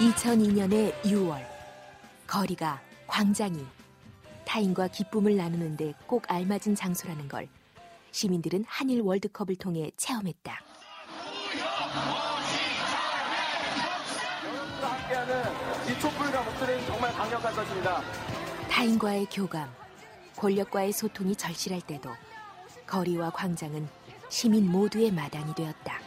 2002년의 6월 거리가 광장이 타인과 기쁨을 나누는데 꼭 알맞은 장소라는 걸 시민들은 한일 월드컵을 통해 체험했다. 이 촛불과 목소리는 정말 강력할 것입니다. 타인과의 교감, 권력과의 소통이 절실할 때도 거리와 광장은 시민 모두의 마당이 되었다.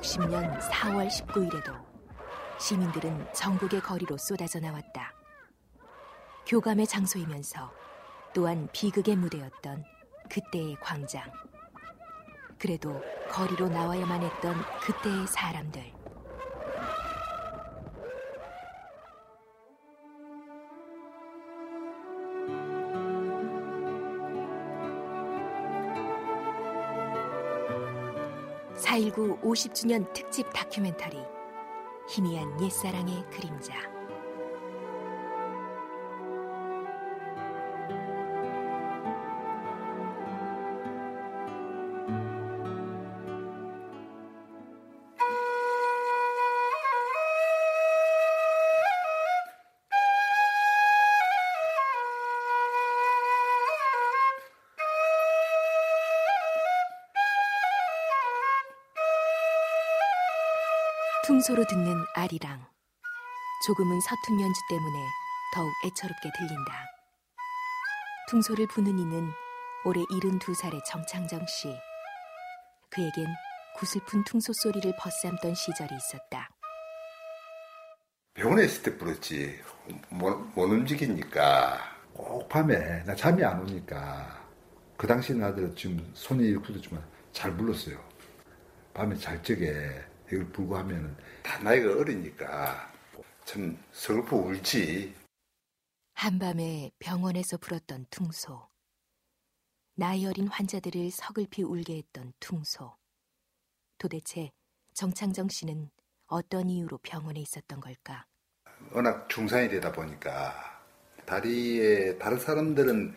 1960년 4월 19일에도 시민들은 전국의 거리로 쏟아져 나왔다. 교감의 장소이면서 또한 비극의 무대였던 그때의 광장. 그래도 거리로 나와야만 했던 그때의 사람들. (4.19) 50주년 특집 다큐멘터리 희미한 옛사랑의 그림자 퉁소로 듣는 아리랑. 조금은 서툰 연주 때문에 더욱 애처롭게 들린다. 퉁소를 부는 이는 올해 72살의 정창정 씨. 그에겐 구슬픈 퉁소 소리를 벗삼던 시절이 있었다. 병원에 있을 때 불었지. 못, 못 움직이니까. 꼭 밤에 나 잠이 안 오니까 그 당시 나들 지금 손이 이렇게 굳었지만 잘 불렀어요. 밤에 잘 적에 이걸 불고 하면은 다 나이가 어리니까 참 서글퍼 울지. 한밤에 병원에서 불었던 퉁소. 나이 어린 환자들을 서글피 울게 했던 퉁소. 도대체 정창정 씨는 어떤 이유로 병원에 있었던 걸까? 워낙 중상이 되다 보니까 다리에 다른 사람들은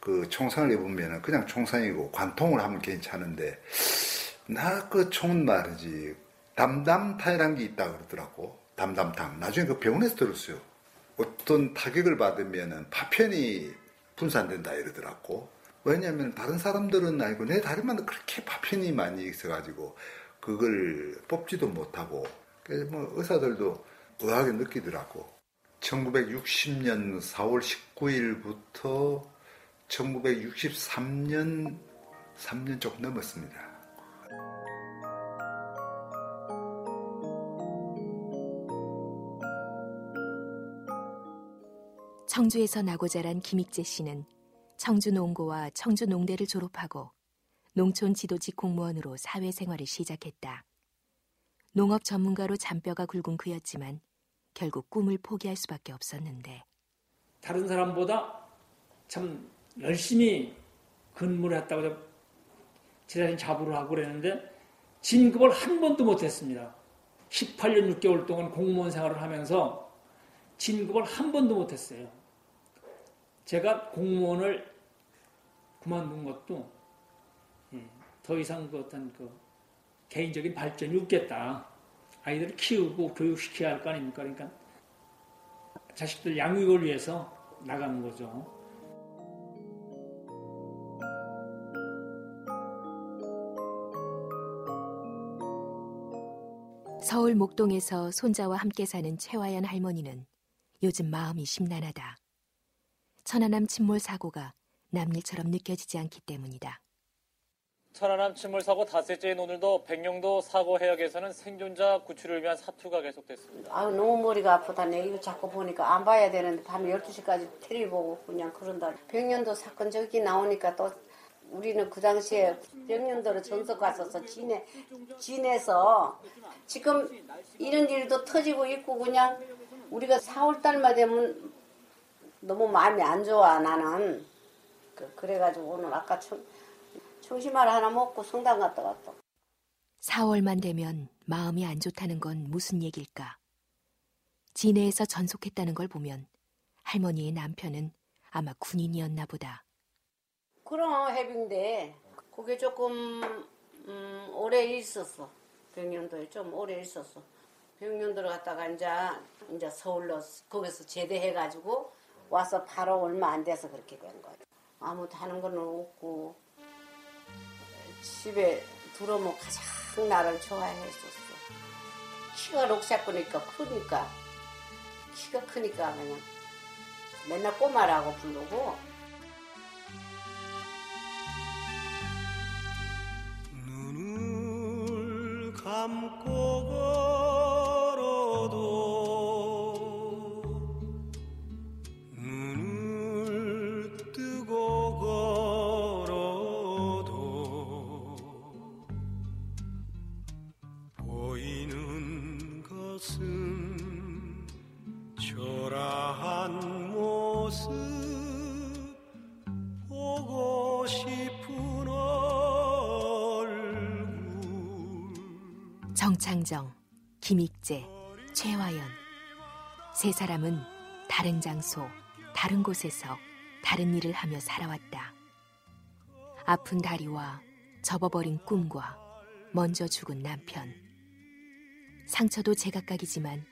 그 총상을 입으면 그냥 총상이고 관통을 하면 괜찮은데 나 그 총은 말이지 담담타이란 게 있다 그러더라고. 담담탕 나중에 그 병원에서 들었어요. 어떤 타격을 받으면 파편이 분산된다 이러더라고. 왜냐하면 다른 사람들은 아니고 내 다리만 그렇게 파편이 많이 있어가지고 그걸 뽑지도 못하고. 그래서 뭐 의사들도 의아하게 느끼더라고. 1960년 4월 19일부터 1963년 3년 조금 넘었습니다. 청주에서 나고 자란 김익재 씨는 청주 농고와 청주 농대를 졸업하고 농촌 지도직 공무원으로 사회생활을 시작했다. 농업 전문가로 잔뼈가 굵은 그였지만 결국 꿈을 포기할 수밖에 없었는데 다른 사람보다 참 열심히 근무를 했다고 제 자신 자부를 하고 그랬는데 진급을 한 번도 못했습니다. 18년 6개월 동안 공무원 생활을 하면서 진급을 한 번도 못했어요. 제가 공무원을 그만둔 것도 예, 더 이상 그 어떤 그 개인적인 발전이 없겠다. 아이들을 키우고 교육시켜야 할 거 아닙니까? 그러니까 자식들 양육을 위해서 나가는 거죠. 서울 목동에서 손자와 함께 사는 최화연 할머니는 요즘 마음이 심란하다. 천안함 침몰 사고가 남일처럼 느껴지지 않기 때문이다. 천안함 침몰 사고 닷새째인 오늘도 백령도 사고 해역에서는 생존자 구출을 위한 사투가 계속됐습니다. 아유 너무 머리가 아프다네 이거 자꾸 보니까 안 봐야 되는데 밤 12시까지 테레비 보고 그냥 그런다 백년도 사건 저기 나오니까 또 우리는 그 당시에 백년도로 전석 갔었어 진해 진해서 지금 이런 일도 터지고 있고 그냥 우리가 4월 달만 되면 너무 마음이 안 좋아 나는 그, 그래가지고 오늘 아까 청, 청심알 하나 먹고 성당 갔다 왔다 4월만 되면 마음이 안 좋다는 건 무슨 얘길까? 진해에서 전속했다는 걸 보면 할머니의 남편은 아마 군인이었나 보다 그럼 해빙대 그게 조금 음, 오래 있었어. 백년도에 좀 오래 있었어. 백년도로 갔다가 이제 이제 서울로 거기서 제대해가지고 와서 바로 얼마 안 돼서 그렇게 된 거야. 아무도 하는 거는 없고 집에 들어오면 가장 나를 좋아했었어. 키가 록샤꾸니까 크니까 키가 크니까 그냥 맨날 꼬마라고 부르고 눈을 감고 걸 정창정, 김익재, 최화연. 세 사람은 다른 장소, 다른 곳에서 다른 일을 하며 살아왔다. 아픈 다리와 접어버린 꿈과 먼저 죽은 남편. 상처도 제각각이지만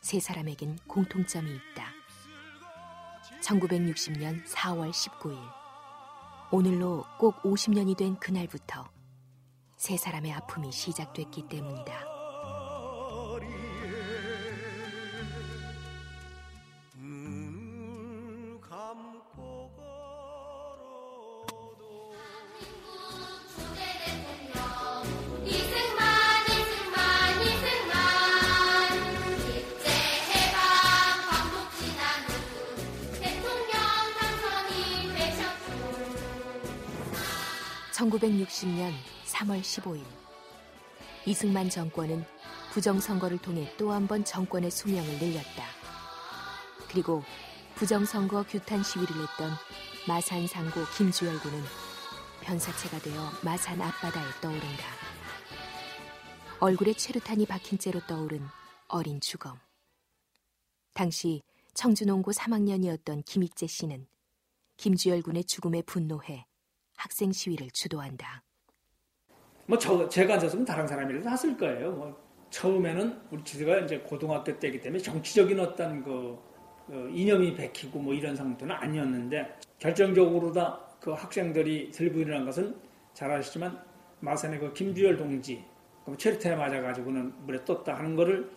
세 사람에겐 공통점이 있다. 1960년 4월 19일. 오늘로 꼭 50년이 된 그날부터 세 사람의 아픔이 시작됐기 때문이다. 1960년 3월 15일 이승만 정권은 부정선거를 통해 또 한 번 정권의 수명을 늘렸다. 그리고 부정선거 규탄 시위를 했던 마산 상고 김주열 군은 변사체가 되어 마산 앞바다에 떠오른다. 얼굴에 최루탄이 박힌 채로 떠오른 어린 주검. 당시 청주농고 3학년이었던 김익재 씨는 김주열 군의 죽음에 분노해 학생 시위를 주도한다. 뭐 저, 제가 앉았으면 다른 사람이라도 했을 거예요. 뭐 처음에는 우리 지대가 이제 고등학교 때이기 때문에 정치적인 어떤 그, 그 이념이 베키고 뭐 이런 상태는 아니었는데 결정적으로 다 그 학생들이 들고 일어난 것은 잘 아시지만 마산의 그 김주열 동지 그 체류탄에 맞아가지고는 물에 떴다 하는 거를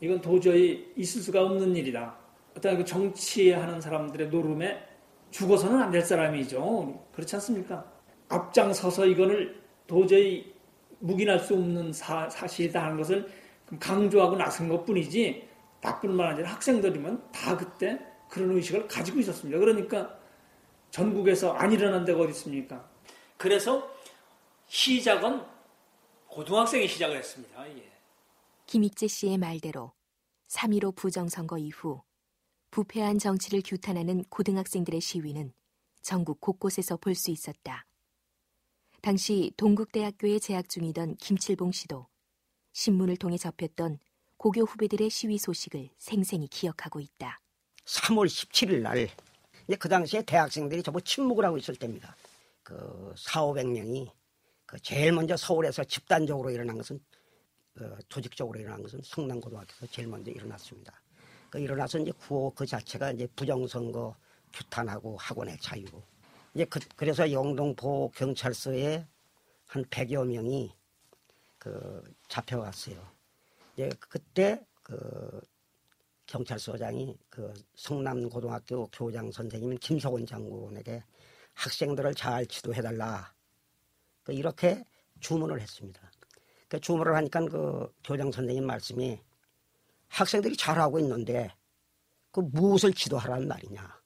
이건 도저히 있을 수가 없는 일이다. 어떤 그 정치하는 사람들의 노름에 죽어서는 안 될 사람이죠. 그렇지 않습니까? 앞장서서 이거를 도저히 묵인할 수 없는 사, 사실이다 하는 것을 강조하고 나선 것 뿐이지 나뿐만 아니라 학생들이면 다 그때 그런 의식을 가지고 있었습니다. 그러니까 전국에서 안 일어난 데가 어디 있습니까? 그래서 시작은 고등학생이 시작을 했습니다. 예. 김익재 씨의 말대로 3.15 부정선거 이후 부패한 정치를 규탄하는 고등학생들의 시위는 전국 곳곳에서 볼 수 있었다. 당시 동국대학교에 재학 중이던 김칠봉 씨도 신문을 통해 접했던 고교 후배들의 시위 소식을 생생히 기억하고 있다. 3월 17일 날, 그 당시에 대학생들이 전부 침묵을 하고 있을 때입니다. 그 4, 500명이 그 제일 먼저 서울에서 집단적으로 일어난 것은 어, 조직적으로 일어난 것은 성남고등학교에서 제일 먼저 일어났습니다. 그 일어나서 이제 구호 그 자체가 이제 부정선거 규탄하고 학원의 자유고 이제 그, 그래서 영동보 경찰서에 한 100여 명이 그 잡혀갔어요. 이제 그때 그 경찰서장이 그 성남고등학교 교장 선생님 김석원 장군에게 학생들을 잘 지도해달라. 그 이렇게 주문을 했습니다. 그 주문을 하니까 그 교장 선생님 말씀이 학생들이 잘하고 있는데 그 무엇을 지도하라는 말이냐.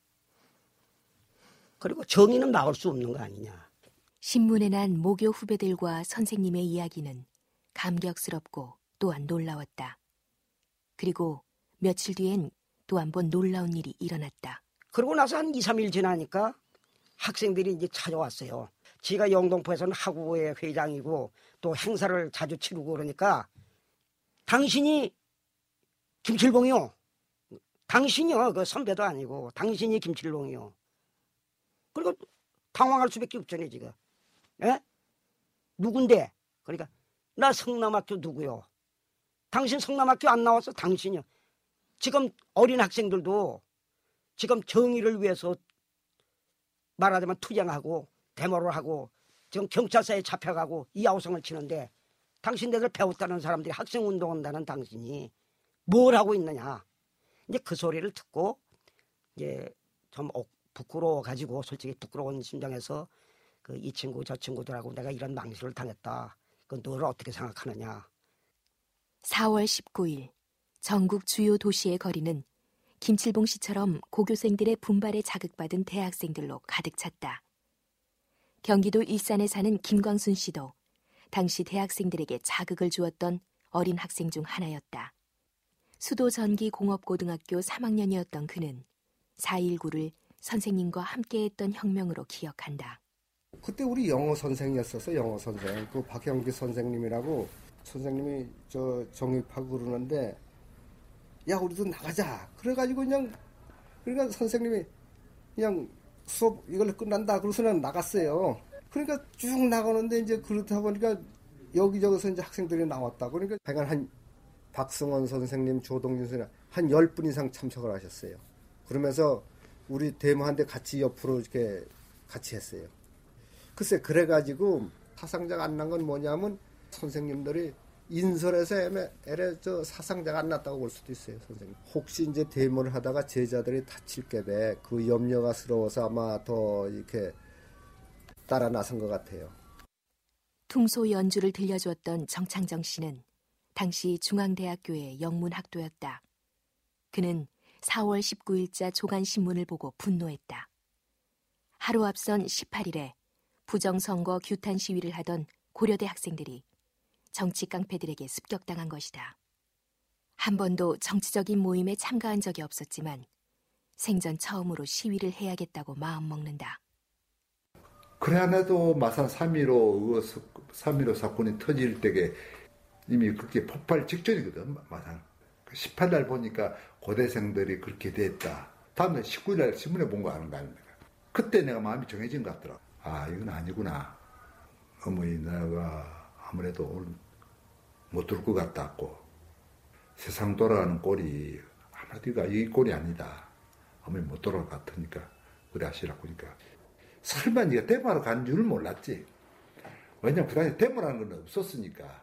그리고 정의는 나올 수 없는 거 아니냐. 신문에 난 모교 후배들과 선생님의 이야기는 감격스럽고 또한 놀라웠다. 그리고 며칠 뒤엔 또 한 번 놀라운 일이 일어났다. 그러고 나서 한 2, 3일 지나니까 학생들이 이제 찾아왔어요. 지가 영동포에서는 학우의 회장이고 또 행사를 자주 치르고 그러니까 당신이 김칠봉이요. 당신이요. 그 선배도 아니고 당신이 김칠봉이요. 그리고 당황할 수밖에 없잖아요 지금. 예? 누군데? 그러니까 나 성남학교 누구요? 당신 성남학교 안 나왔어? 당신이요. 지금 어린 학생들도 지금 정의를 위해서 말하자면 투쟁하고 데모를 하고 지금 경찰서에 잡혀가고 이 아우성을 치는데 당신네들 배웠다는 사람들이 학생 운동한다는 당신이 뭘 하고 있느냐. 이제 그 소리를 듣고 이제 좀 억- 부끄러워 가지고 솔직히 부끄러운 심정에서 그 이 친구 저 친구들하고 내가 이런 망실을 당했다. 그 너를 어떻게 생각하느냐. 4월 19일 전국 주요 도시의 거리는 김칠봉 씨처럼 고교생들의 분발에 자극받은 대학생들로 가득 찼다. 경기도 일산에 사는 김광순 씨도 당시 대학생들에게 자극을 주었던 어린 학생 중 하나였다. 수도 전기 공업고등학교 3학년이었던 그는 4.19를 선생님과 함께했던 혁명으로 기억한다. 그때 우리 영어 선생이었었어 영어 선생 그 박영기 선생님이라고 선생님이 저 정입하고 그러는데 야 우리도 나가자. 그래가지고 그냥 그러니까 선생님이 그냥 수업 이걸로 끝난다 그래서는 나갔어요. 그러니까 쭉 나가는데 이제 그렇다 보니까 여기저기서 이제 학생들이 나왔다. 그러니까 하여간 한 박승원 선생님 조동준 선생님 한열분 이상 참석을 하셨어요. 그러면서 우리 데모한테 같이 옆으로 이렇게 같이 했어요. 글쎄 그래가지고 사상자가 안 난 건 뭐냐면 선생님들이 인설에서 애매, 저 사상자가 안 났다고 볼 수도 있어요 선생님. 혹시 이제 데모를 하다가 제자들이 다칠게 돼. 그 염려가 스러워서 아마 더 이렇게 따라 나선 것 같아요. 퉁소 연주를 들려주었던 정창정 씨는 당시 중앙대학교의 영문학도였다. 그는 4월 19일자 조간신문을 보고 분노했다. 하루 앞선 18일에 부정선거 규탄 시위를 하던 고려대 학생들이 정치 깡패들에게 습격당한 것이다. 한 번도 정치적인 모임에 참가한 적이 없었지만 생전 처음으로 시위를 해야겠다고 마음먹는다. 그래 안해도 마산 3.15 3.15 사건이 터질 때게 이미 그렇게 폭발 직전이거든 마산 18날 보니까 고대생들이 그렇게 됐다. 다음날 19일날 신문에 본 거 아는 거 아닙니까? 그때 내가 마음이 정해진 것 같더라 아 이건 아니구나. 어머니 내가 아무래도 오늘 못 들 것 같다고. 세상 돌아가는 꼴이 아무래도 이 꼴이 아니다. 어머니 못 돌아갈 것 같으니까 그래 하시라고 하니까. 설마 네가 데모하러 간 줄은 몰랐지. 왜냐면 그 당시에 데모라는 건 없었으니까.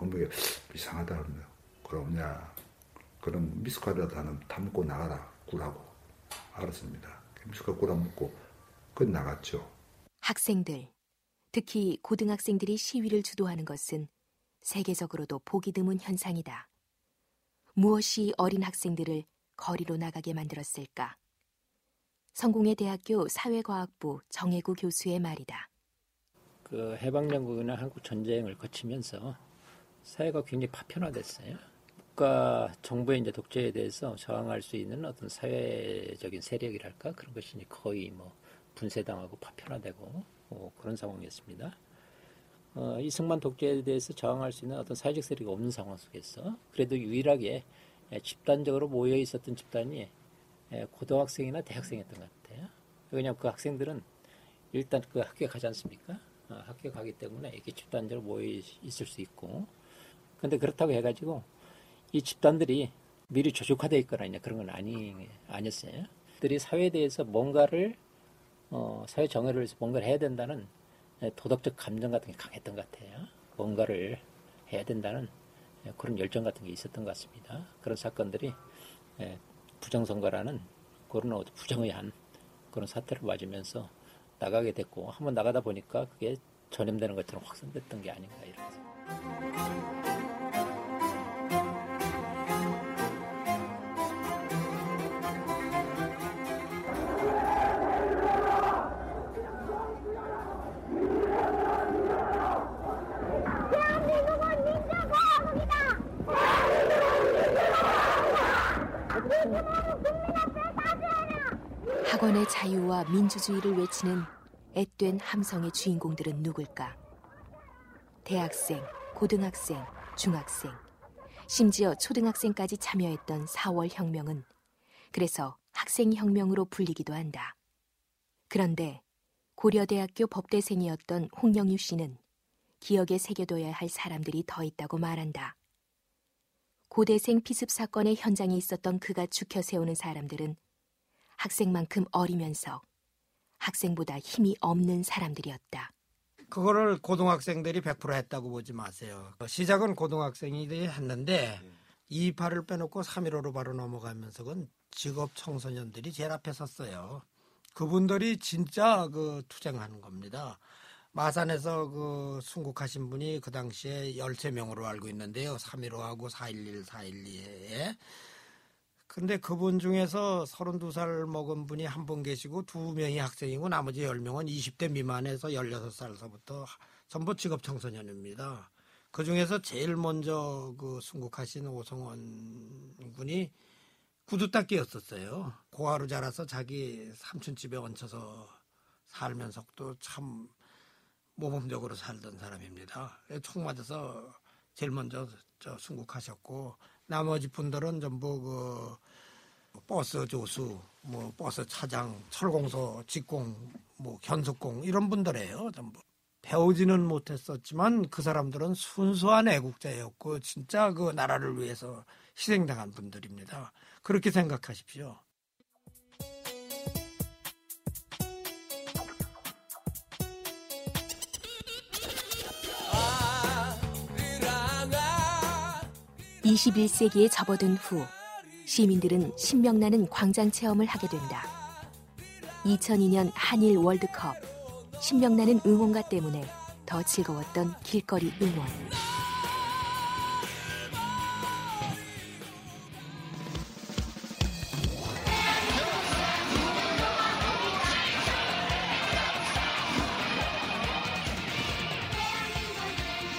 어머니가 이상하다 그러면 그럼냐. 그럼 미숫가루라도 하나 담고 나가라. 꿀하고. 알았습니다. 미숫가루 꿀 먹고 끝 나갔죠. 학생들, 특히 고등학생들이 시위를 주도하는 것은 세계적으로도 보기 드문 현상이다. 무엇이 어린 학생들을 거리로 나가게 만들었을까? 성공회 대학교 사회과학부 정혜구 교수의 말이다. 그 해방연구나 한국 전쟁을 거치면서 사회가 굉장히 파편화됐어요. 국가 정부의 이제 독재에 대해서 저항할 수 있는 어떤 사회적인 세력이랄까 그런 것이 거의 뭐 분쇄당하고 파편화되고 뭐 그런 상황이었습니다. 어, 이승만 독재에 대해서 저항할 수 있는 어떤 사회적 세력이 없는 상황 속에서 그래도 유일하게 예, 집단적으로 모여 있었던 집단이 예, 고등학생이나 대학생이었던 것 같아요. 왜냐하면 그 학생들은 일단 그 학교에 가지 않습니까? 어, 학교에 가기 때문에 이렇게 집단적으로 모여 있- 있을 수 있고. 근데 그렇다고 해가지고 이 집단들이 미리 조직화되어 있거나 그런 건 아니, 아니었어요. 들이 사회에 대해서 뭔가를, 어, 사회 정의를 위해서 뭔가를 해야 된다는 예, 도덕적 감정 같은 게 강했던 것 같아요. 뭔가를 해야 된다는 예, 그런 열정 같은 게 있었던 것 같습니다. 그런 사건들이 예, 부정선거라는 그런 부정의한 그런 사태를 맞으면서 나가게 됐고 한번 나가다 보니까 그게 전염되는 것처럼 확산됐던 게 아닌가 이런 생각. 학원의 자유와 민주주의를 외치는 앳된 함성의 주인공들은 누굴까? 대학생, 고등학생, 중학생, 심지어 초등학생까지 참여했던 4월 혁명은 그래서 학생 혁명으로 불리기도 한다. 그런데 고려대학교 법대생이었던 홍영유 씨는 기억에 새겨둬야 할 사람들이 더 있다고 말한다. 고대생 피습 사건의 현장에 있었던 그가 죽혀 세우는 사람들은 학생만큼 어리면서 학생보다 힘이 없는 사람들이었다. 그거를 고등학생들이 100% 했다고 보지 마세요. 시작은 고등학생이 했는데 228을 빼놓고 315로 바로 넘어가면서 그 직업 청소년들이 제일 앞에 섰어요. 그분들이 진짜 그 투쟁하는 겁니다. 마산에서 그 순국하신 분이 그 당시에 13명으로 알고 있는데요. 315하고 411, 412에. 근데 그분 중에서 32살 먹은 분이 한 분 계시고 두 명이 학생이고 나머지 10명은 20대 미만에서 16살서부터 전부 직업 청소년입니다. 그 중에서 제일 먼저 그 순국하신 오성원 군이 구두 닦기였었어요. 고아로 자라서 자기 삼촌 집에 얹혀서 살면서도 참 모범적으로 살던 사람입니다. 총 맞아서 제일 먼저 저 순국하셨고 나머지 분들은 전부 그 버스 조수, 뭐 버스 차장, 철공소 직공, 뭐 견속공 이런 분들이에요. 전부 배우지는 못했었지만 그 사람들은 순수한 애국자였고 진짜 그 나라를 위해서 희생당한 분들입니다. 그렇게 생각하십시오. (21세기에) 접어든 후 시민들은 신명나는 광장 체험을 하게 된다. 2002년 한일 월드컵 신명나는 응원가 때문에 더 즐거웠던 길거리 응원.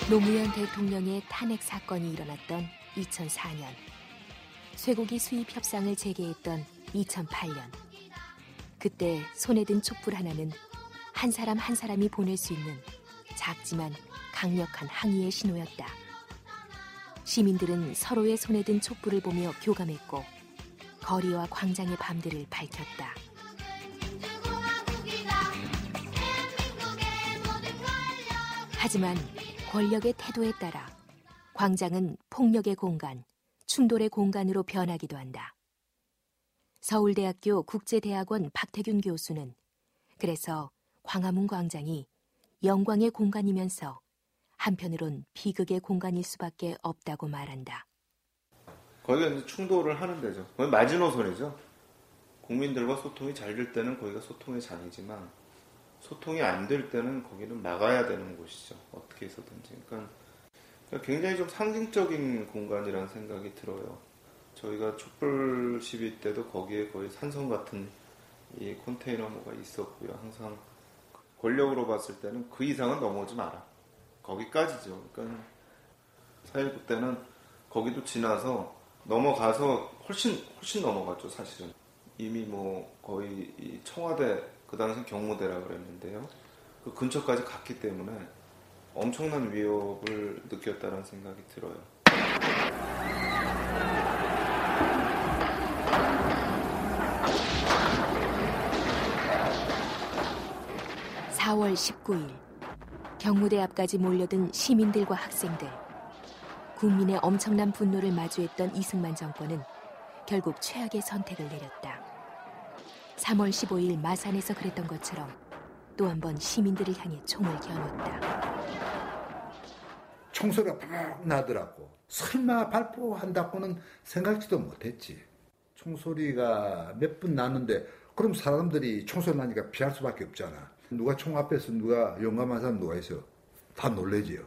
노무현 대통령의 탄핵 사건이 일어났던 2004년, 쇠고기 수입 협상을 재개했던 2008년, 그때 손에 든 촛불 하나는 한 사람 한 사람이 보낼 수 있는 작지만 강력한 항의의 신호였다. 시민들은 서로의 손에 든 촛불을 보며 교감했고 거리와 광장의 밤들을 밝혔다. 하지만 권력의 태도에 따라 광장은 폭력의 공간, 충돌의 공간으로 변하기도 한다. 서울대학교 국제대학원 박태균 교수는 그래서 광화문 광장이 영광의 공간이면서 한편으론 비극의 공간일 수밖에 없다고 말한다. 거기가 이제 충돌을 하는 데죠. 거기 마지노선이죠. 국민들과 소통이 잘 될 때는 거기가 소통의 장이지만 소통이 안 될 때는 거기는 막아야 되는 곳이죠. 어떻게 해서든지. 그러니까 굉장히 좀 상징적인 공간이라는 생각이 들어요. 저희가 촛불 시위 때도 거기에 거의 산성 같은 이 컨테이너 뭐가 있었고요. 항상 권력으로 봤을 때는 그 이상은 넘어오지 마라. 거기까지죠. 그러니까 4.19 때는 거기도 지나서 넘어가서 훨씬 훨씬 넘어갔죠. 사실은 이미 뭐 거의 청와대 그 당시 경무대라 그랬는데요. 그 근처까지 갔기 때문에 엄청난 위협을 느꼈다는 생각이 들어요. 4월 19일 경무대 앞까지 몰려든 시민들과 학생들. 국민의 엄청난 분노를 마주했던 이승만 정권은 결국 최악의 선택을 내렸다. 3월 15일 마산에서 그랬던 것처럼 또 한 번 시민들을 향해 총을 겨눴다. 총소리가 팍 나더라고. 설마 발포한다고는 생각지도 못했지. 총소리가 몇 분 나는데 그럼 사람들이 총소리 나니까 피할 수밖에 없잖아. 누가 총 앞에서 누가 용감한 사람 누가 있어? 다 놀래지요.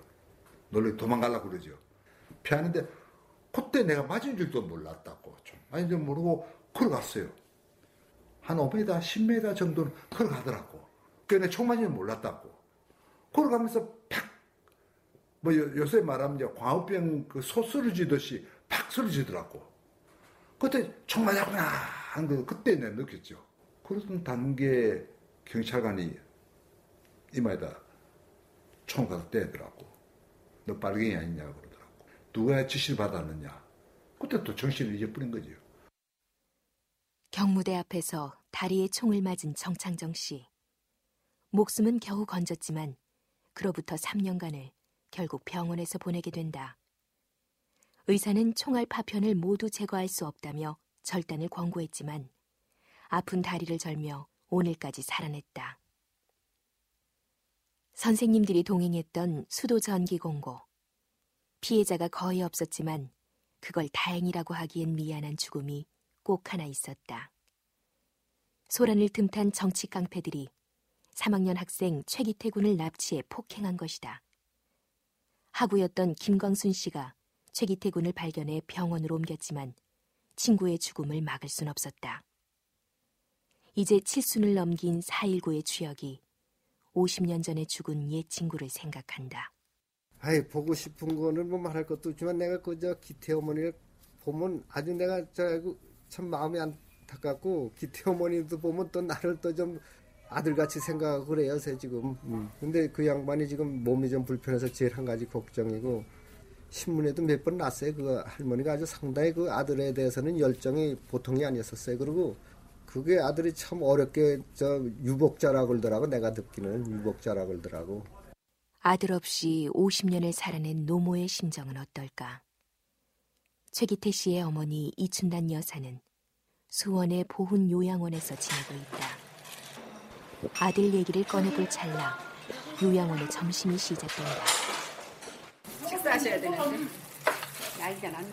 놀래 도망가려고 그러죠. 피하는데 그때 내가 맞은 줄도 몰랐다고. 좀 많이 좀 모르고 걸어갔어요. 한 5m, 10m 정도는 걸어가더라고. 그내 총 맞으면 몰랐다고. 걸어가면서 팍! 뭐 요, 새 말하면 이제 광우병 그소 쓰러지듯이 팍 쓰러지더라고. 그때 총 맞았구나 한거 그때 내가 느꼈죠. 그러던 단계 경찰관이 이마에다 총 가서 떼더라고. 너 빨갱이 아니냐 그러더라고. 누가 지시를 받았느냐. 그때 또 정신을 잊어버린 거죠. 경무대 앞에서 다리에 총을 맞은 정창정 씨. 목숨은 겨우 건졌지만 그로부터 3년간을 결국 병원에서 보내게 된다. 의사는 총알 파편을 모두 제거할 수 없다며 절단을 권고했지만 아픈 다리를 절며 오늘까지 살아냈다. 선생님들이 동행했던 수도 전기 공고. 피해자가 거의 없었지만 그걸 다행이라고 하기엔 미안한 죽음이 꼭 하나 있었다. 소란을 틈탄 정치 깡패들이 3학년 학생 최기태 군을 납치해 폭행한 것이다. 하구였던 김광순 씨가 최기태 군을 발견해 병원으로 옮겼지만 친구의 죽음을 막을 순 없었다. 이제 칠순을 넘긴 4.19의 추억이 50년 전에 죽은 옛 친구를 생각한다. 아이 보고 싶은 거는 뭐 말할 것도 없지만 내가 그저 기태 어머니를 보면 아주 내가 저참 마음이 안타깝고 기태 어머니도 보면 또 나를 또 좀 아들같이 생각하고 그래요, 새 지금. 음. 근데 그 양반이 지금 몸이 좀 불편해서 제일 한 가지 걱정이고 신문에도 몇 번 났어요. 그 할머니가 아주 상당히 그 아들에 대해서는 열정이 보통이 아니었었어요. 그리고 그게 아들이 참 어렵게 저 유복자라 그러더라고 내가 듣기는 유복자라 그러더라고. 아들 없이 50년을 살아낸 노모의 심정은 어떨까? 최기태 씨의 어머니 이춘단 여사는 수원의 보훈 요양원에서 지내고 있다. 아들 얘기를 꺼내볼 찰나 요양원의 점심이 시작된다. 식사하셔야 되는데. 난.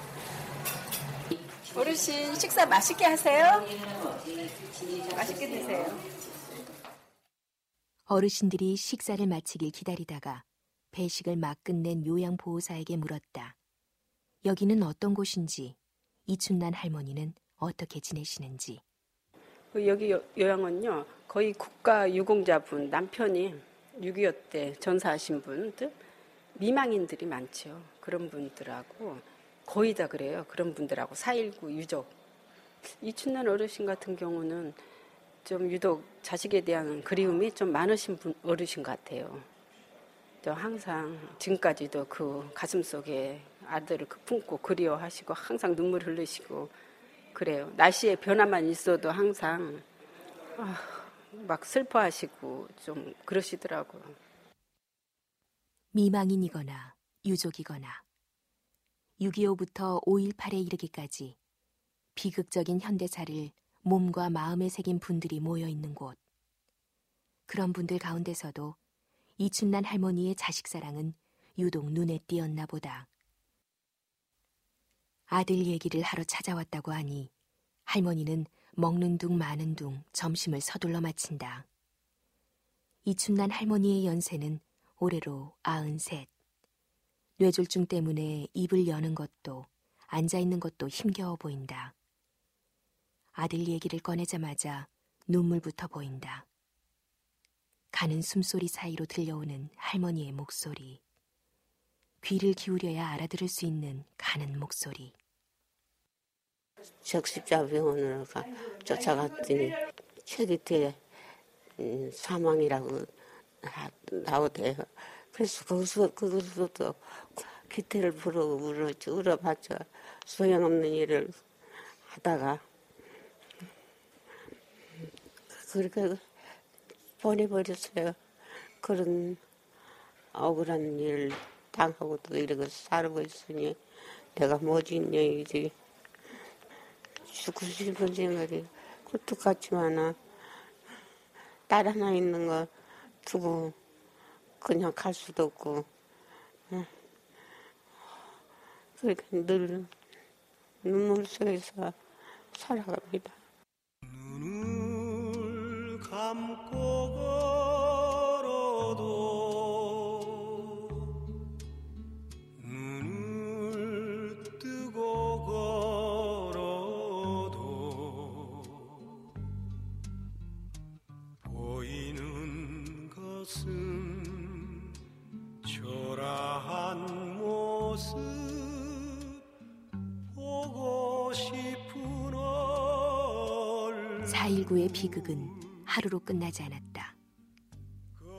어르신 식사 맛있게 하세요. 맛있게 드세요. 어르신들이 식사를 마치길 기다리다가 배식을 막 끝낸 요양보호사에게 물었다. 여기는 어떤 곳인지, 이춘난 할머니는 어떻게 지내시는지. 그 여기 요- 요양원요 거의 국가 유공자분 남편이 6.25 때 전사하신 분들 미망인들이 많죠. 그런 분들하고 거의 다 그래요. 그런 분들하고 4.19 유족 이춘난 어르신 같은 경우는 좀 유독 자식에 대한 그리움이 좀 많으신 분 어르신 같아요. 또 항상 지금까지도 그 가슴 속에 아들을 그 품고 그리워하시고 항상 눈물 흘리시고 그래요. 날씨의 변화만 있어도 항상 아, 막 슬퍼하시고 좀 그러시더라고요. 미망인이거나 유족이거나 6.25부터 5.18에 이르기까지 비극적인 현대사를 몸과 마음에 새긴 분들이 모여 있는 곳. 그런 분들 가운데서도 이춘난 할머니의 자식 사랑은 유독 눈에 띄었나 보다. 아들 얘기를 하러 찾아왔다고 하니 할머니는 먹는 둥 마는 둥 점심을 서둘러 마친다. 이춘난 할머니의 연세는 올해로 아흔셋. 뇌졸중 때문에 입을 여는 것도 앉아 있는 것도 힘겨워 보인다. 아들 얘기를 꺼내자마자 눈물부터 보인다. 가는 숨소리 사이로 들려오는 할머니의 목소리. 귀를 기울여야 알아들을 수 있는 가는 목소리. 적십자 병원으로 가, 쫓아갔더니 최기태 음, 사망이라고 하- 나오대요. 그래서 거기서 그것도 기태를 부르 울어 울어봤자 소용없는 일을 하다가 그렇게 보내버렸어요. 그런 억울한 일을 당하고 또 이러고 살고 있으니 내가 뭐지 인연이지. 죽고 싶은 생각이 꿀뚝 같지만은 딸 하나 있는 거 두고 그냥 갈 수도 없고 응. 그러니까 늘 눈물 속에서 살아갑니다. 눈을 감고 비극은 하루로 끝나지 않았다.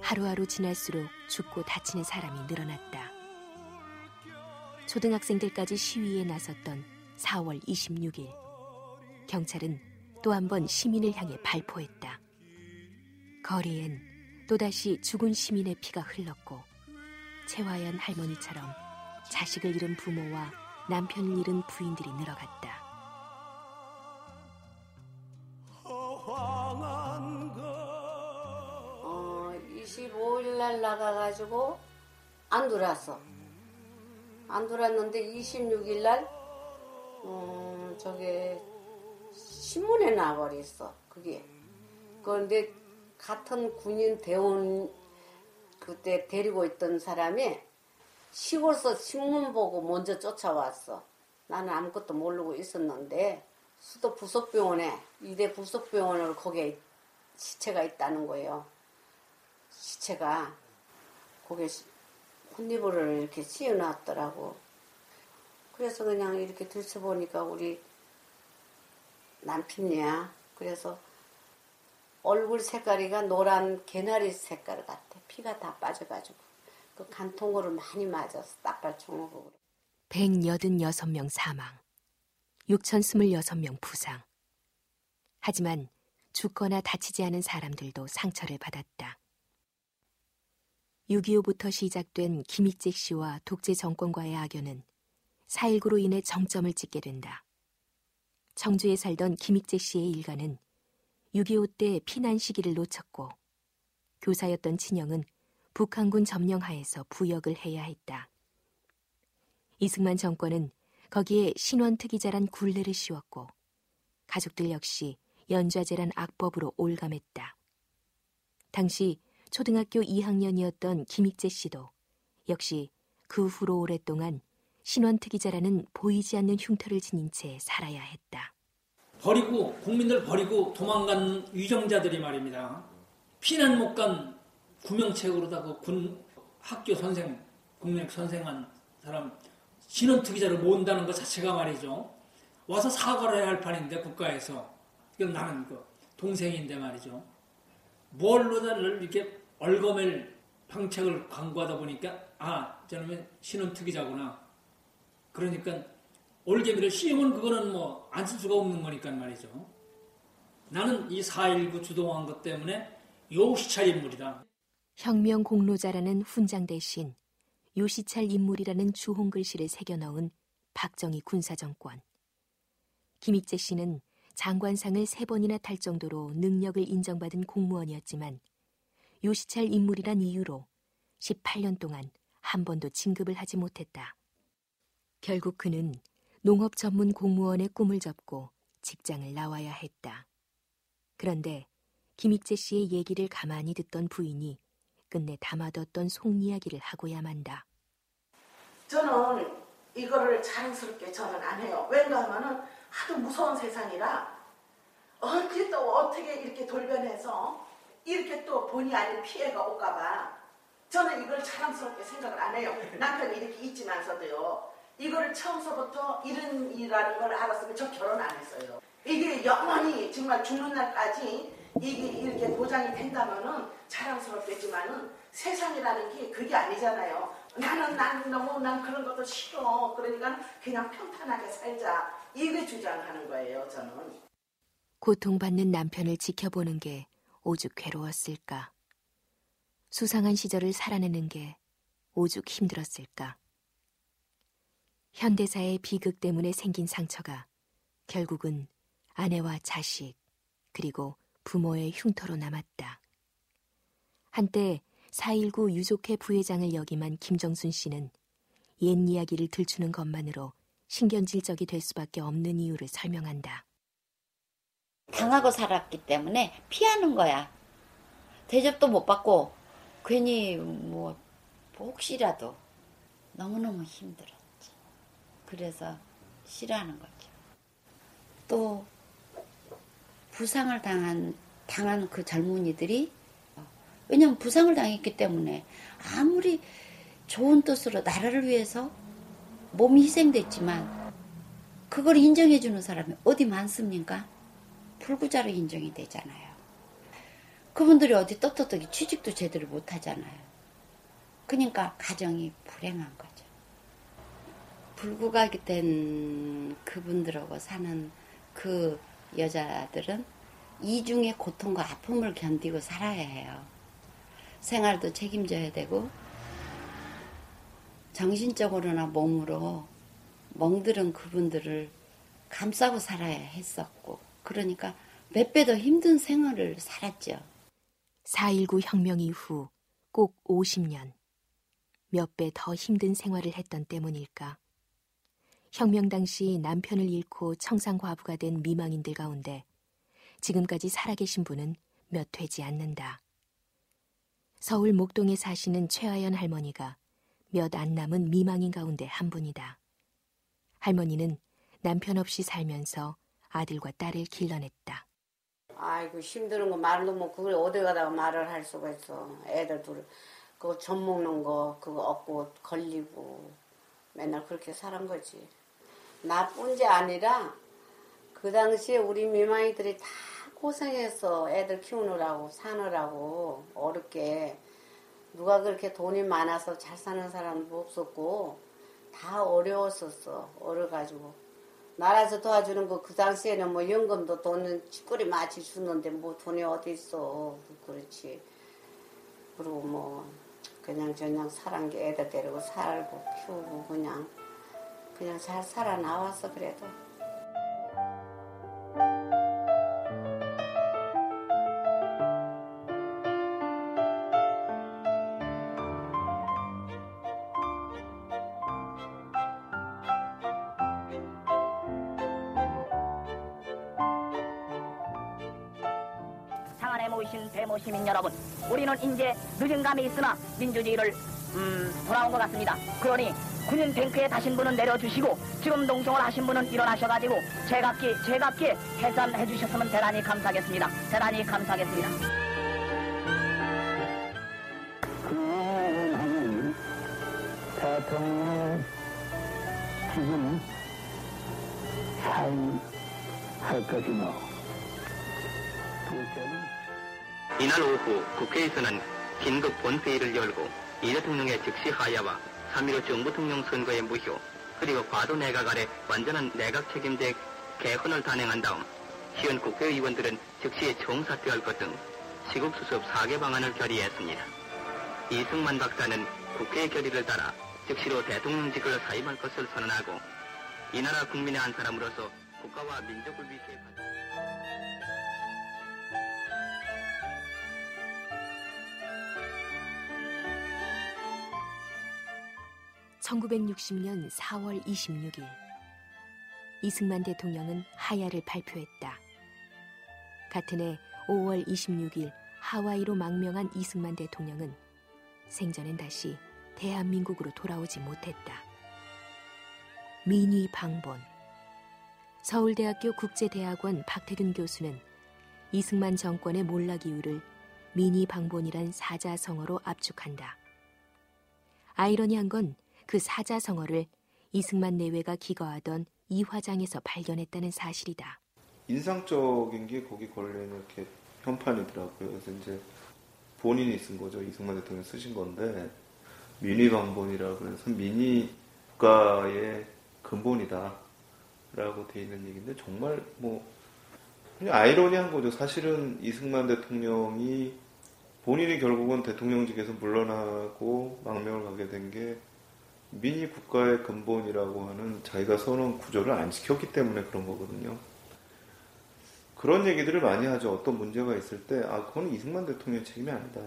하루하루 지날수록 죽고 다치는 사람이 늘어났다. 초등학생들까지 시위에 나섰던 4월 26일, 경찰은 또 한 번 시민을 향해 발포했다. 거리엔 또다시 죽은 시민의 피가 흘렀고 채화연 할머니처럼 자식을 잃은 부모와 남편을 잃은 부인들이 늘어갔다. 나가가지고 안 들어왔어. 안 들어왔는데 26일 날, 어, 저게 신문에 나와버렸어. 그게. 그런데 같은 군인 대원 그때 데리고 있던 사람이 시골서 신문 보고 먼저 쫓아왔어. 나는 아무것도 모르고 있었는데 수도 부속병원에 이대 부속병원을 거기에 시체가 있다는 거예요. 시체가 거기에 혼이불을 이렇게 씌워놨더라고. 그래서 그냥 이렇게 들춰보니까 우리 남편이야. 그래서 얼굴 색깔이가 노란 개나리 색깔 같아. 피가 다 빠져가지고. 그 간통으로 많이 맞았어. 딱발총으로. 186명 사망, 6,026명 부상. 하지만 죽거나 다치지 않은 사람들도 상처를 받았다. 6.25부터 시작된 김익재 씨와 독재 정권과의 악연은 4.19로 인해 정점을 찍게 된다. 청주에 살던 김익재 씨의 일가는 6.25 때 피난 시기를 놓쳤고 교사였던 친형은 북한군 점령하에서 부역을 해야 했다. 이승만 정권은 거기에 신원특위자란 굴레를 씌웠고 가족들 역시 연좌제란 악법으로 올감했다. 당시 초등학교 2학년이었던 김익재 씨도 역시 그 후로 오랫동안 신원특위자라는 보이지 않는 흉터를 지닌 채 살아야 했다. 버리고 국민들 버리고 도망간 위정자들이 말입니다. 피난 못 간 구명책으로다 그 군 학교 선생 국내 선생한 사람 신원특위자를 모은다는 것 자체가 말이죠. 와서 사과를 해야 할 판인데 국가에서 이건 나는 그 동생인데 말이죠. 뭘로 나를 이렇게 얼거맬 방책을 강구하다 보니까 아 저놈의 신원특위자구나. 그러니까 올개미를 씌우면 그거는 뭐 안 쓸 수가 없는 거니까 말이죠. 나는 이 4.19 주동한 것 때문에 요시찰 인물이다. 혁명 공로자라는 훈장 대신 요시찰 인물이라는 주홍 글씨를 새겨 넣은 박정희 군사정권. 김익재 씨는 장관상을 세 번이나 탈 정도로 능력을 인정받은 공무원이었지만 요시찰 인물이란 이유로 18년 동안 한 번도 진급을 하지 못했다. 결국 그는 농업 전문 공무원의 꿈을 접고 직장을 나와야 했다. 그런데 김익재 씨의 얘기를 가만히 듣던 부인이 끝내 담아뒀던 속 이야기를 하고야 만다. 저는 이거를 자랑스럽게 저는 안 해요. 왜냐 하면은 하도 무서운 세상이라 언제 또 어떻게 이렇게 돌변해서 이렇게 또 본의 아닌 피해가 올까봐 저는 이걸 자랑스럽게 생각을 안 해요. 남편이 이렇게 있지만서도요. 이거를 처음서부터 이런 일이라는 걸 알았으면 저 결혼 안 했어요. 이게 영원히 정말 죽는 날까지 이게 이렇게 보장이 된다면은 자랑스럽겠지만은 세상이라는 게 그게 아니잖아요. 나는 난 너무 난 그런 것도 싫어. 그러니까 그냥 평탄하게 살자. 이게 주장하는 거예요, 저는. 고통받는 남편을 지켜보는 게 오죽 괴로웠을까. 수상한 시절을 살아내는 게 오죽 힘들었을까. 현대사의 비극 때문에 생긴 상처가 결국은 아내와 자식, 그리고 부모의 흉터로 남았다. 한때 4.19 유족회 부회장을 역임한 김정순 씨는 옛 이야기를 들추는 것만으로 신경질적이 될 수밖에 없는 이유를 설명한다. 당하고 살았기 때문에 피하는 거야. 대접도 못 받고 괜히 뭐 혹시라도 너무너무 힘들었지. 그래서 싫어하는 거죠. 또 부상을 당한 당한 그 젊은이들이 왜냐면 부상을 당했기 때문에 아무리 좋은 뜻으로 나라를 위해서 몸이 희생됐지만 그걸 인정해 주는 사람이 어디 많습니까? 불구자로 인정이 되잖아요. 그분들이 어디 떳떳하게 취직도 제대로 못 하잖아요. 그러니까 가정이 불행한 거죠. 불구가 된 그분들하고 사는 그 여자들은 이중의 고통과 아픔을 견디고 살아야 해요. 생활도 책임져야 되고 정신적으로나 몸으로 멍들은 그분들을 감싸고 살아야 했었고 그러니까 몇 배 더 힘든 생활을 살았죠. 4.19 혁명 이후 꼭 50년. 몇 배 더 힘든 생활을 했던 때문일까. 혁명 당시 남편을 잃고 청산과부가 된 미망인들 가운데 지금까지 살아계신 분은 몇 되지 않는다. 서울 목동에 사시는 최하연 할머니가 몇 안 남은 미망인 가운데 한 분이다. 할머니는 남편 없이 살면서 아들과 딸을 길러냈다. 아이고 힘드는 거 말로 뭐 그걸 어디 가다가 말을 할 수가 있어. 애들 둘 그거 젖 먹는 거 그거 얻고 걸리고 맨날 그렇게 살은 거지. 나뿐지 아니라 그 당시에 우리 미망이들이 다 고생했어. 애들 키우느라고 사느라고 어렵게 누가 그렇게 돈이 많아서 잘 사는 사람도 없었고 다 어려웠었어. 어려가지고 나라에서 도와주는 거 그 당시에는 뭐 연금도 돈은 찌꺼리 마치 주는데 뭐 돈이 어디 있어. 그렇지. 그리고 뭐 그냥 저냥 살한 게 애들 데리고 살고 키우고 그냥 그냥 잘 살아 나왔어 그래도. 우리는 이제 늦은 감이 있으나 민주주의를 음, 돌아온 것 같습니다. 그러니 군인 탱크에 타신 분은 내려주시고 지금 농성을 하신 분은 일어나셔가지고 제각기 제각기 해산해 주셨으면 대단히 감사하겠습니다. 대단히 감사하겠습니다. 대통령 지금 사임할 것이며 둘째는 이날 오후 국회에서는 긴급 본회의를 열고 이 대통령의 즉시 하야와 3.15 정부 통령 선거의 무효 그리고 과도 내각 아래 완전한 내각 책임제 개헌을 단행한 다음 시연 국회의원들은 즉시 총사퇴할 것 등 시국 수습 4개 방안을 결의했습니다. 이승만 박사는 국회의 결의를 따라 즉시로 대통령직을 사임할 것을 선언하고 이 나라 국민의 한 사람으로서 국가와 민족을 위해 1960년 4월 26일 이승만 대통령은 하야를 발표했다. 같은 해 5월 26일 하와이로 망명한 이승만 대통령은 생전엔 다시 대한민국으로 돌아오지 못했다. 민위 방본 서울대학교 국제대학원 박태균 교수는 이승만 정권의 몰락 이유를 민위 방본이란 사자성어로 압축한다. 아이러니한 건 그 사자성어를 이승만 내외가 기거하던 이 화장에서 발견했다는 사실이다. 인상적인 게 거기 걸려있는 이렇게 현판이더라고요. 그래서 이제 본인이 쓴 거죠. 이승만 대통령이 쓰신 건데 민위방본이라 그래서 민위국가의 근본이다 라고 돼 있는 얘기인데 정말 뭐 그냥 아이러니한 거죠. 사실은 이승만 대통령이 본인이 결국은 대통령직에서 물러나고 망명을 가게 된 게 민위 국가의 근본이라고 하는 자기가 선언 구조를 안 지켰기 때문에 그런 거거든요. 그런 얘기들을 많이 하죠. 어떤 문제가 있을 때, 아, 그건 이승만 대통령 책임이 아니다.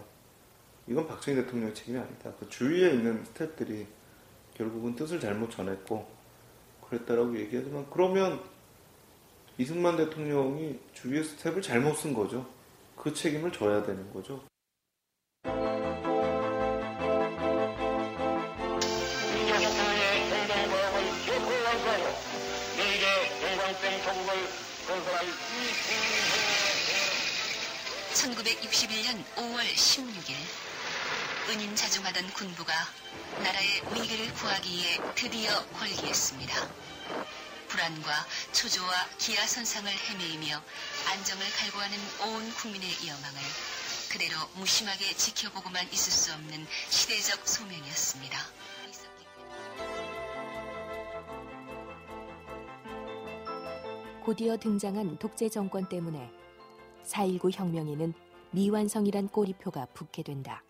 이건 박정희 대통령 책임이 아니다. 그 주위에 있는 스태프들이 결국은 뜻을 잘못 전했고, 그랬다라고 얘기하지만, 그러면 이승만 대통령이 주위의 스텝을 잘못 쓴 거죠. 그 책임을 져야 되는 거죠. 1961년 5월 16일 은인 자중하던 군부가 나라의 위기를 구하기 위해 드디어 걸기했습니다. 불안과 초조와 기아선상을 헤매이며 안정을 갈구하는 온 국민의 여망을 그대로 무심하게 지켜보고만 있을 수 없는 시대적 소명이었습니다. 곧이어 등장한 독재 정권 때문에 4.19 혁명에는 미완성이란 꼬리표가 붙게 된다.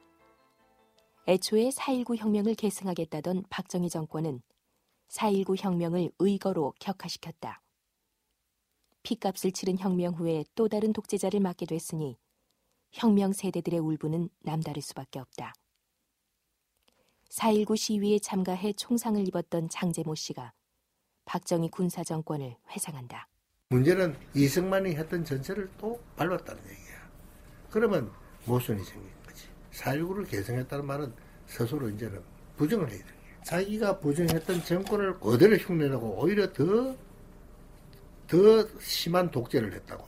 애초에 4.19 혁명을 계승하겠다던 박정희 정권은 4.19 혁명을 의거로 격화시켰다. 피값을 치른 혁명 후에 또 다른 독재자를 맡게 됐으니 혁명 세대들의 울분은 남다를 수밖에 없다. 4.19 시위에 참가해 총상을 입었던 장제모 씨가 박정희 군사 정권을 회상한다. 문제는 이승만이 했던 전체를 또 밟았다는 얘기야. 그러면 모순이 생긴 거지. 4.19를 개성했다는 말은 스스로 이제는 부정을 해야 돼. 자기가 부정했던 정권을 그대로 흉내내고 오히려 더, 더 심한 독재를 했다고.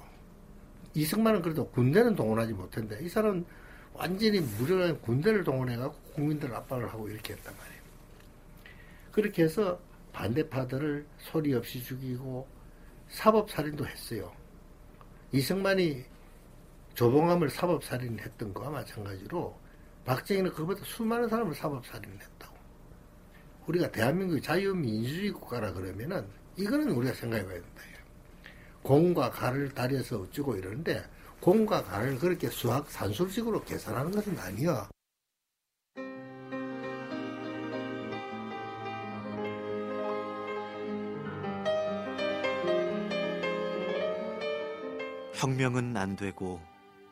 이승만은 그래도 군대는 동원하지 못했는데 이 사람은 완전히 무력한 군대를 동원해갖고 국민들 압박을 하고 이렇게 했단 말이에요. 그렇게 해서 반대파들을 소리 없이 죽이고 사법살인도 했어요. 이승만이 조봉암을 사법살인했던 거와 마찬가지로 박정희는 그보다 수많은 사람을 사법살인했다고. 우리가 대한민국이 자유민주주의 국가라 그러면은 이거는 우리가 생각해 봐야 된다. 공과 가를 다려서 어쩌고 이러는데 공과 가를 그렇게 수학 산술식으로 계산하는 것은 아니야. 혁명은 안 되고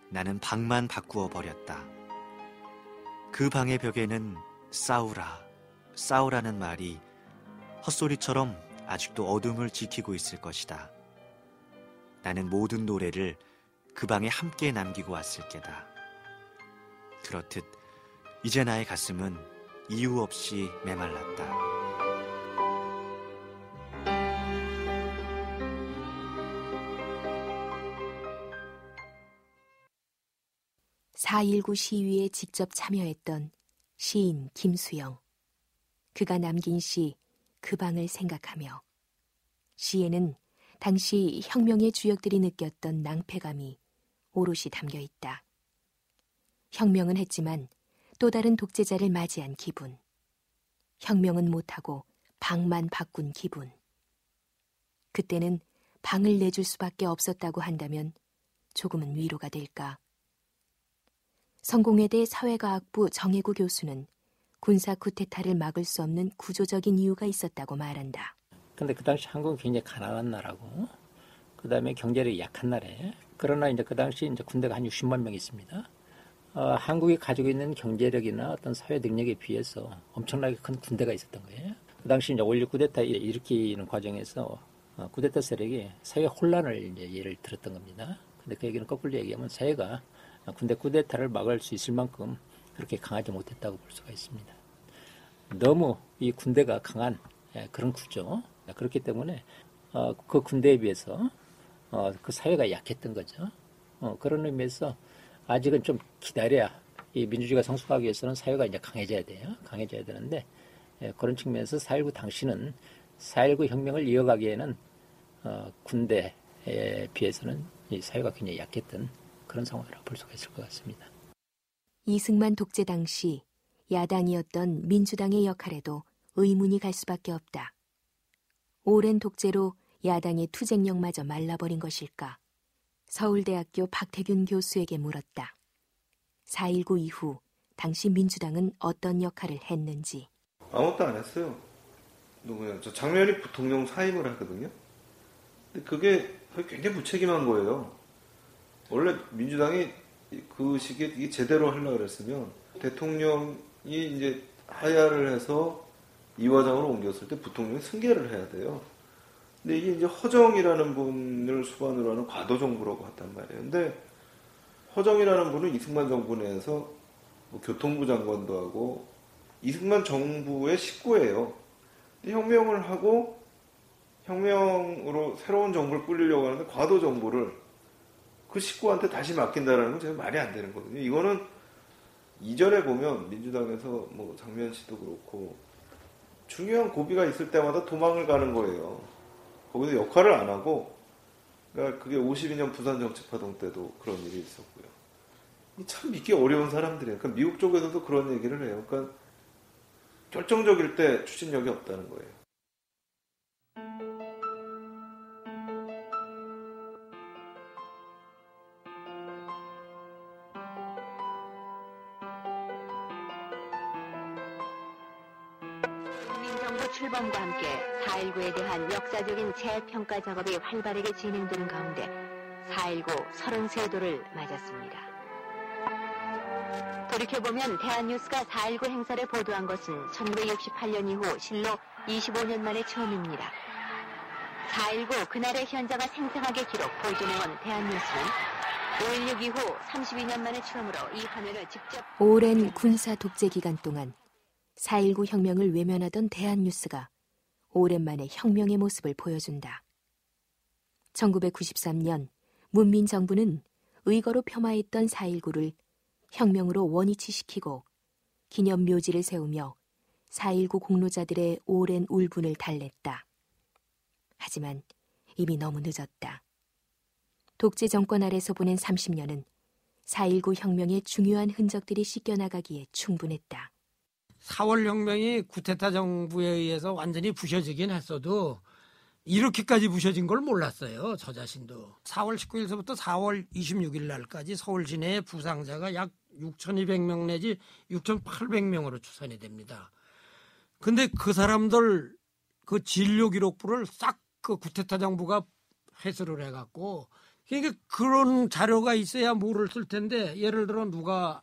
나는 방만 바꾸어 버렸다. 그 방의 벽에는 싸우라, 싸우라는 말이 헛소리처럼 아직도 어둠을 지키고 있을 것이다. 나는 모든 노래를 그 방에 함께 남기고 왔을 게다. 그렇듯 이제 나의 가슴은 이유 없이 메말랐다. 4.19 시위에 직접 참여했던 시인 김수영. 그가 남긴 시 그 방을 생각하며 시에는 당시 혁명의 주역들이 느꼈던 낭패감이 오롯이 담겨 있다. 혁명은 했지만 또 다른 독재자를 맞이한 기분. 혁명은 못하고 방만 바꾼 기분. 그때는 방을 내줄 수밖에 없었다고 한다면 조금은 위로가 될까. 성공회대 사회과학부 정혜구 교수는 군사 쿠데타를 막을 수 없는 구조적인 이유가 있었다고 말한다. 근데 그 당시 한국은 굉장히 가난한 나라고, 그 다음에 경제력이 약한 나라예요. 그러나 이제 그 당시 이제 군대가 한 60만 명 있습니다. 어, 한국이 가지고 있는 경제력이나 어떤 사회 능력에 비해서 엄청나게 큰 군대가 있었던 거예요. 그 당시 이제 5.16 쿠데타 일으키는 과정에서 어, 쿠데타 세력이 사회 혼란을 이제 예를 들었던 겁니다. 근데 그 얘기는 거꾸로 얘기하면 사회가 군대 쿠데타를 막을 수 있을 만큼 그렇게 강하지 못했다고 볼 수가 있습니다. 너무 이 군대가 강한 예, 그런 구조. 그렇기 때문에 어, 그 군대에 비해서 어, 그 사회가 약했던 거죠. 어, 그런 의미에서 아직은 좀 기다려야 이 민주주의가 성숙하기 위해서는 사회가 이제 강해져야 돼요. 강해져야 되는데 예, 그런 측면에서 4.19 당시는 4.19 혁명을 이어가기에는 군대에 비해서는 이 사회가 굉장히 약했던 그런 상황이라고 볼 수가 있을 것 같습니다. 이승만 독재 당시 야당이었던 민주당의 역할에도 의문이 갈 수밖에 없다. 오랜 독재로 야당의 투쟁력마저 말라버린 것일까? 서울대학교 박태균 교수에게 물었다. 4.19 이후 당시 민주당은 어떤 역할을 했는지. 아무것도 안 했어요. 누구냐? 저 장면이 부통령 사임을 하거든요. 근데 그게 굉장히 무책임한 거예요. 원래 민주당이 그 시기에 이게 제대로 하려고 그랬으면 대통령이 이제 하야를 해서 이화장으로 옮겼을 때 부통령이 승계를 해야 돼요. 근데 이게 이제 허정이라는 분을 수반으로 하는 과도 정부라고 했단 말이에요. 근데 허정이라는 분은 이승만 정부 내에서 뭐 교통부 장관도 하고 이승만 정부의 식구예요. 혁명을 하고 혁명으로 새로운 정부를 꾸리려고 하는데 과도 정부를 그 식구한테 다시 맡긴다는 건 제가 말이 안 되는 거거든요. 이거는 이전에 보면 민주당에서 뭐 장면 씨도 그렇고 중요한 고비가 있을 때마다 도망을 가는 거예요. 거기서 역할을 안 하고 그러니까 그게 52년 부산 정치파동 때도 그런 일이 있었고요. 참 믿기 어려운 사람들이에요. 그러니까 미국 쪽에서도 그런 얘기를 해요. 그러니까 결정적일 때 추진력이 없다는 거예요. 역사적인 재평가 작업이 활발하게 진행되는 가운데 4.19 33도를 맞았습니다. 돌이켜보면 대한뉴스가 4.19 행사를 보도한 것은 1968년 이후 실로 25년 만에 처음입니다. 4.19 그날의 현장을 생생하게 기록 보존해온 대한뉴스는 5.16 이후 32년 만에 처음으로 이 화면을 직접 오랜 군사 독재 기간 동안 4.19 혁명을 외면하던 대한뉴스가 오랜만에 혁명의 모습을 보여준다. 1993년 문민 정부는 의거로 폄하했던 4.19를 혁명으로 원위치시키고 기념 묘지를 세우며 4.19 공로자들의 오랜 울분을 달랬다. 하지만 이미 너무 늦었다. 독재 정권 아래서 보낸 30년은 4.19 혁명의 중요한 흔적들이 씻겨나가기에 충분했다. 4월 혁명이 구테타 정부에 의해서 완전히 부셔지긴 했어도 이렇게까지 부셔진 걸 몰랐어요. 저 자신도. 4월 19일서부터 4월 26일 날까지 서울 시내의 부상자가 약 6,200명 내지 6,800명으로 추산이 됩니다. 근데 그 사람들 그 진료 기록부를 싹 그 구테타 정부가 회수를 해갖고 그러니까 그런 자료가 있어야 뭐를 쓸 텐데 예를 들어 누가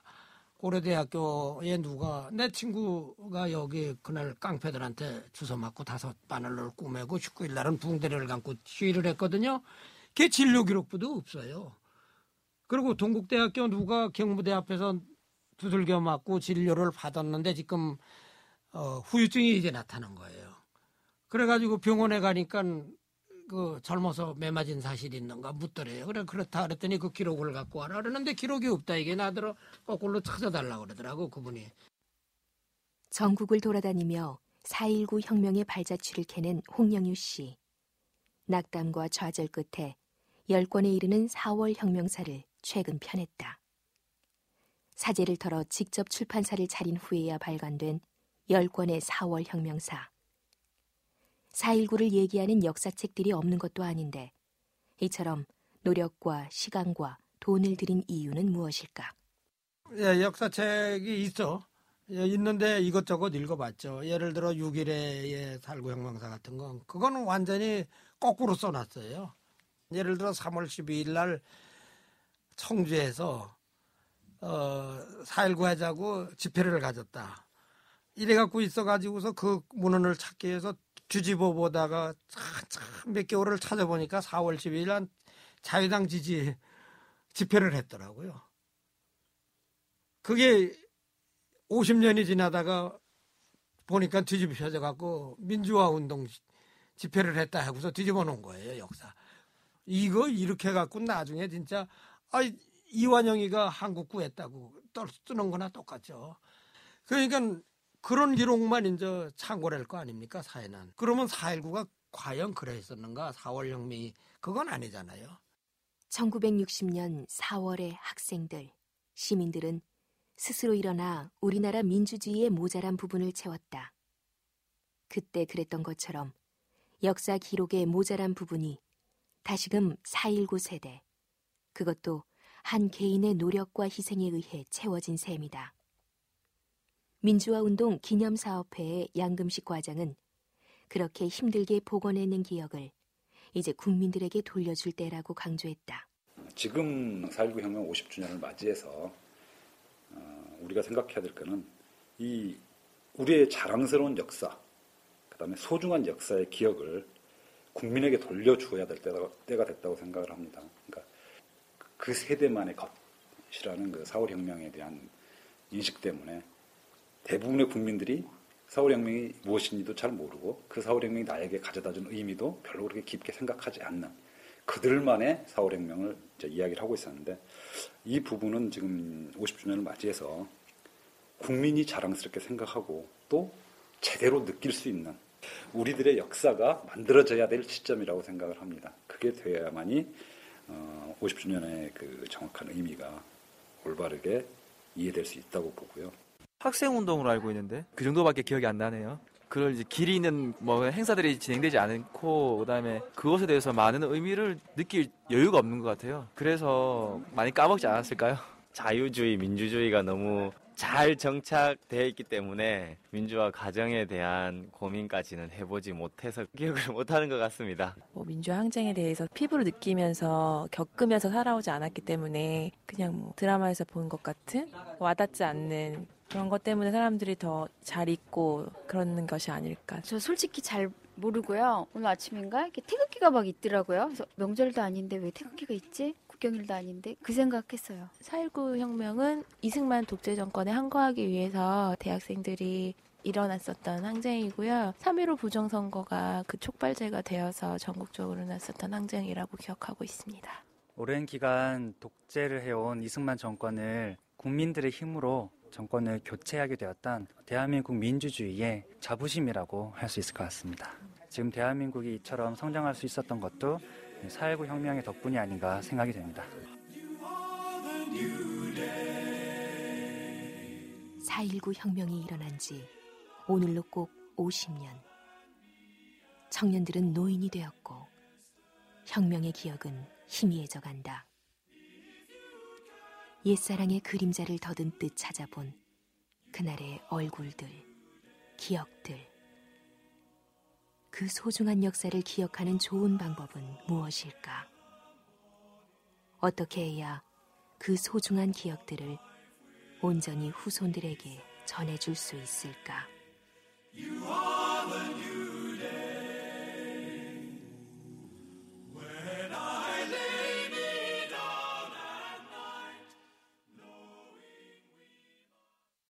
고려대학교에 누가 내 친구가 여기 그날 깡패들한테 주워 맞고 다섯 바늘을 꾸매고 19일 날은 붕대를 감고 시위를 했거든요. 그게 진료 기록부도 없어요. 그리고 동국대학교 누가 경무대 앞에서 두들겨 맞고 진료를 받았는데 지금 어, 후유증이 이제 나타난 거예요. 그래가지고 병원에 가니까 그 젊어서 매 맞은 사실이 있는가 묻더래요. 그래 그렇다 그랬더니 그 기록을 갖고 와라 그러는데 기록이 없다 이게 나더러 거꾸로 찾아달라고 그러더라고 그분이. 전국을 돌아다니며 4.19 혁명의 발자취를 캐낸 홍영유 씨. 낙담과 좌절 끝에 10권에 이르는 4월 혁명사를 최근 펴냈다. 사제를 털어 직접 출판사를 차린 후에야 발간된 10권의 4월 혁명사. 4.19를 얘기하는 역사책들이 없는 것도 아닌데 이처럼 노력과 시간과 돈을 들인 이유는 무엇일까? 예, 역사책이 있어. 예, 있는데 이것저것 읽어봤죠. 예를 들어 6일의 살구 혁명사 같은 건 그거는 완전히 거꾸로 써놨어요. 예를 들어 3월 12일 날 청주에서 어, 4.19 하자고 집회를 가졌다. 이래 갖고 있어가지고서 그 문헌을 찾기 위해서 뒤집어 보다가 몇 개월을 찾아보니까 4월 12일 날 자유당 지지 집회를 했더라고요. 그게 50년이 지나다가 보니까 뒤집혀져 갖고 민주화 운동 집회를 했다 하고서 뒤집어 놓은 거예요, 역사. 이거 이렇게 해 갖고 나중에 진짜 아 이완영이가 한국 구했다고 쓰는 거나 똑같죠. 그러니까 그런 기록만 이제 할거 아닙니까 사회는. 그러면 4.19가 과연 그랬었는가 4월 혁명이 그건 아니잖아요. 1960년 4월의 학생들, 시민들은 스스로 일어나 우리나라 민주주의의 모자란 부분을 채웠다. 그때 그랬던 것처럼 역사 기록의 모자란 부분이 다시금 4.19 세대, 그것도 한 개인의 노력과 희생에 의해 채워진 셈이다. 민주화운동 기념사업회의 양금식 과장은 그렇게 힘들게 복원해낸 기억을 이제 국민들에게 돌려줄 때라고 강조했다. 지금 4.19 혁명 50주년을 맞이해서 어, 우리가 생각해야 될 거는 이 우리의 자랑스러운 역사, 그 다음에 소중한 역사의 기억을 국민에게 돌려주어야 될 때가, 때가 됐다고 생각을 합니다. 그러니까 그 세대만의 것이라는 그 4월 혁명에 대한 인식 때문에 대부분의 국민들이 4월 혁명이 무엇인지도 잘 모르고 그 4월 혁명이 나에게 가져다 준 의미도 별로 그렇게 깊게 생각하지 않는 그들만의 4월 혁명을 이야기를 하고 있었는데 이 부분은 지금 50주년을 맞이해서 국민이 자랑스럽게 생각하고 또 제대로 느낄 수 있는 우리들의 역사가 만들어져야 될 시점이라고 생각을 합니다. 그게 돼야만이 50주년의 그 정확한 의미가 올바르게 이해될 수 있다고 보고요. 학생 운동으로 알고 있는데 그 정도밖에 기억이 안 나네요. 그럴 이제 길이 있는 뭐 행사들이 진행되지 않고 그다음에 그것에 대해서 많은 의미를 느낄 여유가 없는 것 같아요. 그래서 많이 까먹지 않았을까요? 자유주의, 민주주의가 너무 잘 정착되어 있기 때문에 민주화 과정에 대한 고민까지는 해보지 못해서 기억을 못하는 것 같습니다. 뭐 민주화 항쟁에 대해서 피부로 느끼면서 겪으면서 살아오지 않았기 때문에 그냥 뭐 드라마에서 본 것 같은 와닿지 않는 그런 것 때문에 사람들이 더잘 잊고 그러는 것이 아닐까. 저 솔직히 잘 모르고요. 오늘 아침인가 이렇게 태극기가 막 있더라고요. 그래서 명절도 아닌데 왜 태극기가 있지? 국경일도 아닌데 그 생각했어요. 4.19 혁명은 이승만 독재 정권에 항거하기 위해서 대학생들이 일어났었던 항쟁이고요. 3.15 부정선거가 그 촉발제가 되어서 전국적으로 났었던 항쟁이라고 기억하고 있습니다. 오랜 기간 독재를 해온 이승만 정권을 국민들의 힘으로 정권을 교체하게 되었던 대한민국 민주주의의 자부심이라고 할 수 있을 것 같습니다. 지금 대한민국이 이처럼 성장할 수 있었던 것도 4.19 혁명의 덕분이 아닌가 생각이 됩니다. 4.19 혁명이 일어난 지 오늘로 꼭 50년. 청년들은 노인이 되었고 혁명의 기억은 희미해져 간다. 옛사랑의 그림자를 더듬듯 찾아본 그날의 얼굴들, 기억들. 그 소중한 역사를 기억하는 좋은 방법은 무엇일까? 어떻게 해야 그 소중한 기억들을 온전히 후손들에게 전해줄 수 있을까?